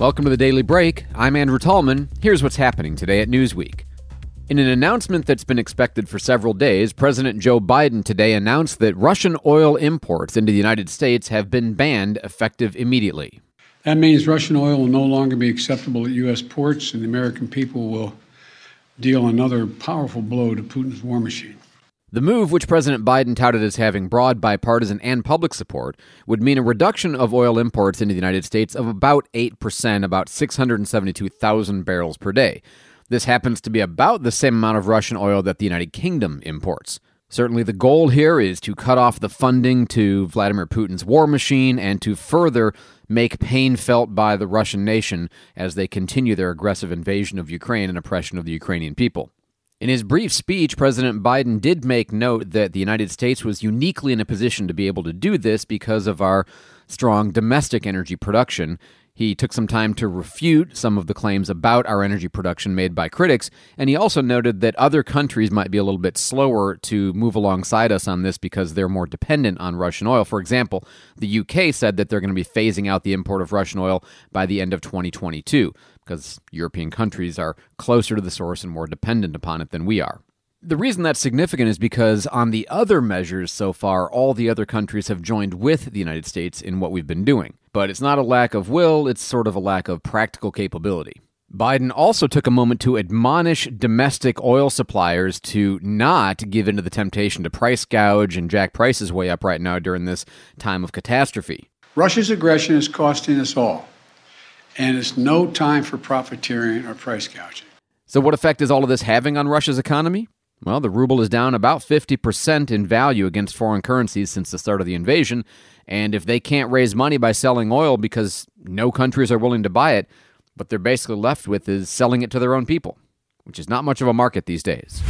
Welcome to the Daily Break. I'm Andrew Tallman. Here's what's happening today at Newsweek. In an announcement that's been expected for several days, President Joe Biden today announced that Russian oil imports into the United States have been banned effective immediately. That means Russian oil will no longer be acceptable at U.S. ports, and the American people will deal another powerful blow to Putin's war machine. The move, which President Biden touted as having broad bipartisan and public support, would mean a reduction of oil imports into the United States of about 8%, about 672,000 barrels per day. This happens to be about the same amount of Russian oil that the United Kingdom imports. Certainly, the goal here is to cut off the funding to Vladimir Putin's war machine and to further make pain felt by the Russian nation as they continue their aggressive invasion of Ukraine and oppression of the Ukrainian people. In his brief speech, President Biden did make note that the United States was uniquely in a position to be able to do this because of our strong domestic energy production. He took some time to refute some of the claims about our energy production made by critics, and he also noted that other countries might be a little bit slower to move alongside us on this because they're more dependent on Russian oil. For example, the UK said that they're going to be phasing out the import of Russian oil by the end of 2022 because European countries are closer to the source and more dependent upon it than we are. The reason that's significant is because on the other measures so far, all the other countries have joined with the United States in what we've been doing. But it's not a lack of will, it's sort of a lack of practical capability. Biden also took a moment to admonish domestic oil suppliers to not give in to the temptation to price gouge and jack prices way up right now during this time of catastrophe. Russia's aggression is costing us all and it's no time for profiteering or price gouging. So, what effect is all of this having on Russia's economy? Well, the ruble is down about 50% in value against foreign currencies since the start of the invasion. And if they can't raise money by selling oil because no countries are willing to buy it, what they're basically left with is selling it to their own people, which is not much of a market these days.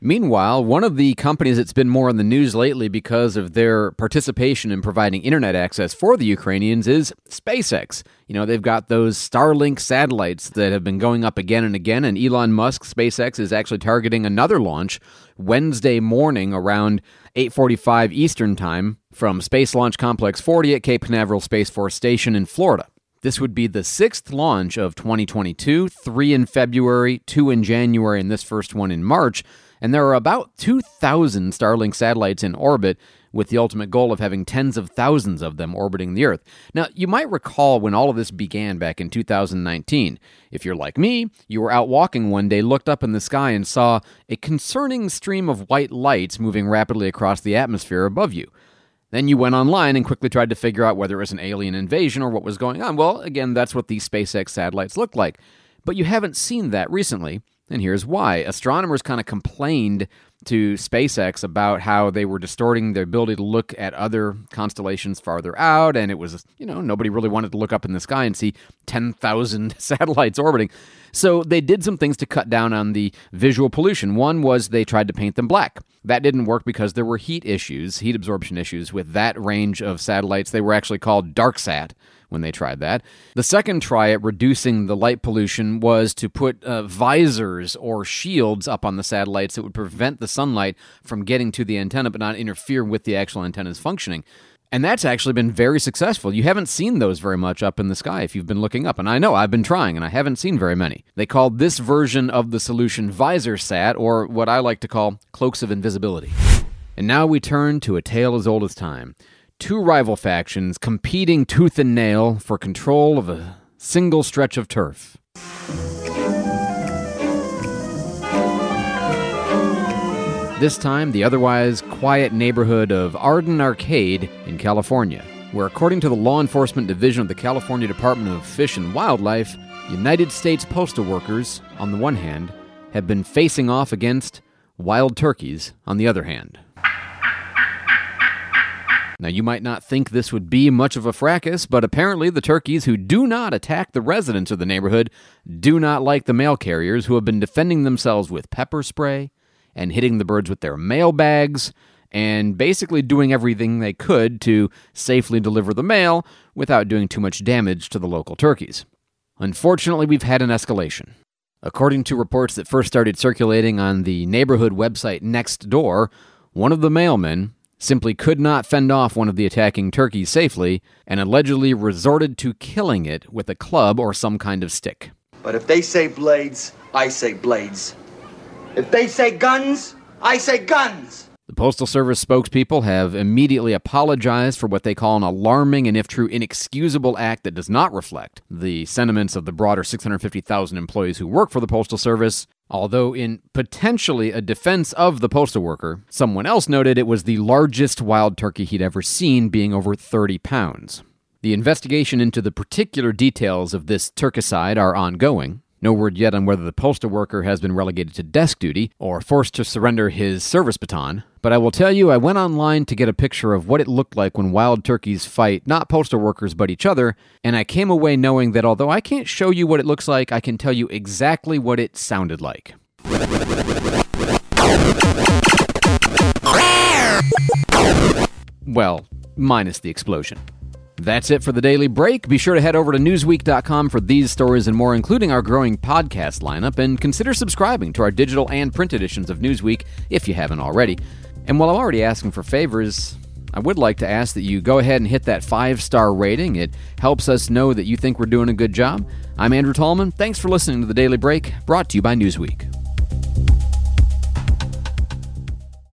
Meanwhile, one of the companies that's been more in the news lately because of their participation in providing internet access for the Ukrainians is SpaceX. You know, they've got those Starlink satellites that have been going up again and again, and Elon Musk, SpaceX, is actually targeting another launch Wednesday morning around 8:45 Eastern Time from Space Launch Complex 40 at Cape Canaveral Space Force Station in Florida. This would be the sixth launch of 2022, three in February, two in January, and this first one in March and there are about 2,000 Starlink satellites in orbit, with the ultimate goal of having tens of thousands of them orbiting the Earth. Now, you might recall when all of this began back in 2019. If you're like me, you were out walking one day, looked up in the sky, and saw a concerning stream of white lights moving rapidly across the atmosphere above you. Then you went online and quickly tried to figure out whether it was an alien invasion or what was going on. Well, again, that's what these SpaceX satellites look like. But you haven't seen that recently. And here's why. Astronomers kind of complained to SpaceX about how they were distorting their ability to look at other constellations farther out. And it was, you know, nobody really wanted to look up in the sky and see 10,000 satellites orbiting. So they did some things to cut down on the visual pollution. One was they tried to paint them black. That didn't work because there were heat issues, heat absorption issues with that range of satellites. They were actually called DarkSat when they tried that. The second try at reducing the light pollution was to put uh, visors or shields up on the satellites that would prevent the sunlight from getting to the antenna but not interfere with the actual antenna's functioning. And that's actually been very successful. You haven't seen those very much up in the sky if you've been looking up. And I know I've been trying and I haven't seen very many. They called this version of the solution Visor Sat, or what I like to call cloaks of invisibility. And now we turn to a tale as old as time two rival factions competing tooth and nail for control of a single stretch of turf. This time, the otherwise quiet neighborhood of Arden Arcade in California, where, according to the Law Enforcement Division of the California Department of Fish and Wildlife, United States postal workers, on the one hand, have been facing off against wild turkeys on the other hand. Now, you might not think this would be much of a fracas, but apparently the turkeys who do not attack the residents of the neighborhood do not like the mail carriers who have been defending themselves with pepper spray and hitting the birds with their mail bags and basically doing everything they could to safely deliver the mail without doing too much damage to the local turkeys. Unfortunately, we've had an escalation. According to reports that first started circulating on the neighborhood website next door, one of the mailmen simply could not fend off one of the attacking turkeys safely and allegedly resorted to killing it with a club or some kind of stick. But if they say blades, I say blades. If they say guns, I say guns. The Postal Service spokespeople have immediately apologized for what they call an alarming and, if true, inexcusable act that does not reflect the sentiments of the broader 650,000 employees who work for the Postal Service. Although, in potentially a defense of the postal worker, someone else noted it was the largest wild turkey he'd ever seen, being over 30 pounds. The investigation into the particular details of this turkicide are ongoing. No word yet on whether the postal worker has been relegated to desk duty or forced to surrender his service baton, but I will tell you I went online to get a picture of what it looked like when wild turkeys fight not postal workers but each other, and I came away knowing that although I can't show you what it looks like, I can tell you exactly what it sounded like. Well, minus the explosion. That's it for the daily break. Be sure to head over to Newsweek.com for these stories and more, including our growing podcast lineup, and consider subscribing to our digital and print editions of Newsweek if you haven't already. And while I'm already asking for favors, I would like to ask that you go ahead and hit that five star rating. It helps us know that you think we're doing a good job. I'm Andrew Tallman. Thanks for listening to the Daily Break, brought to you by Newsweek.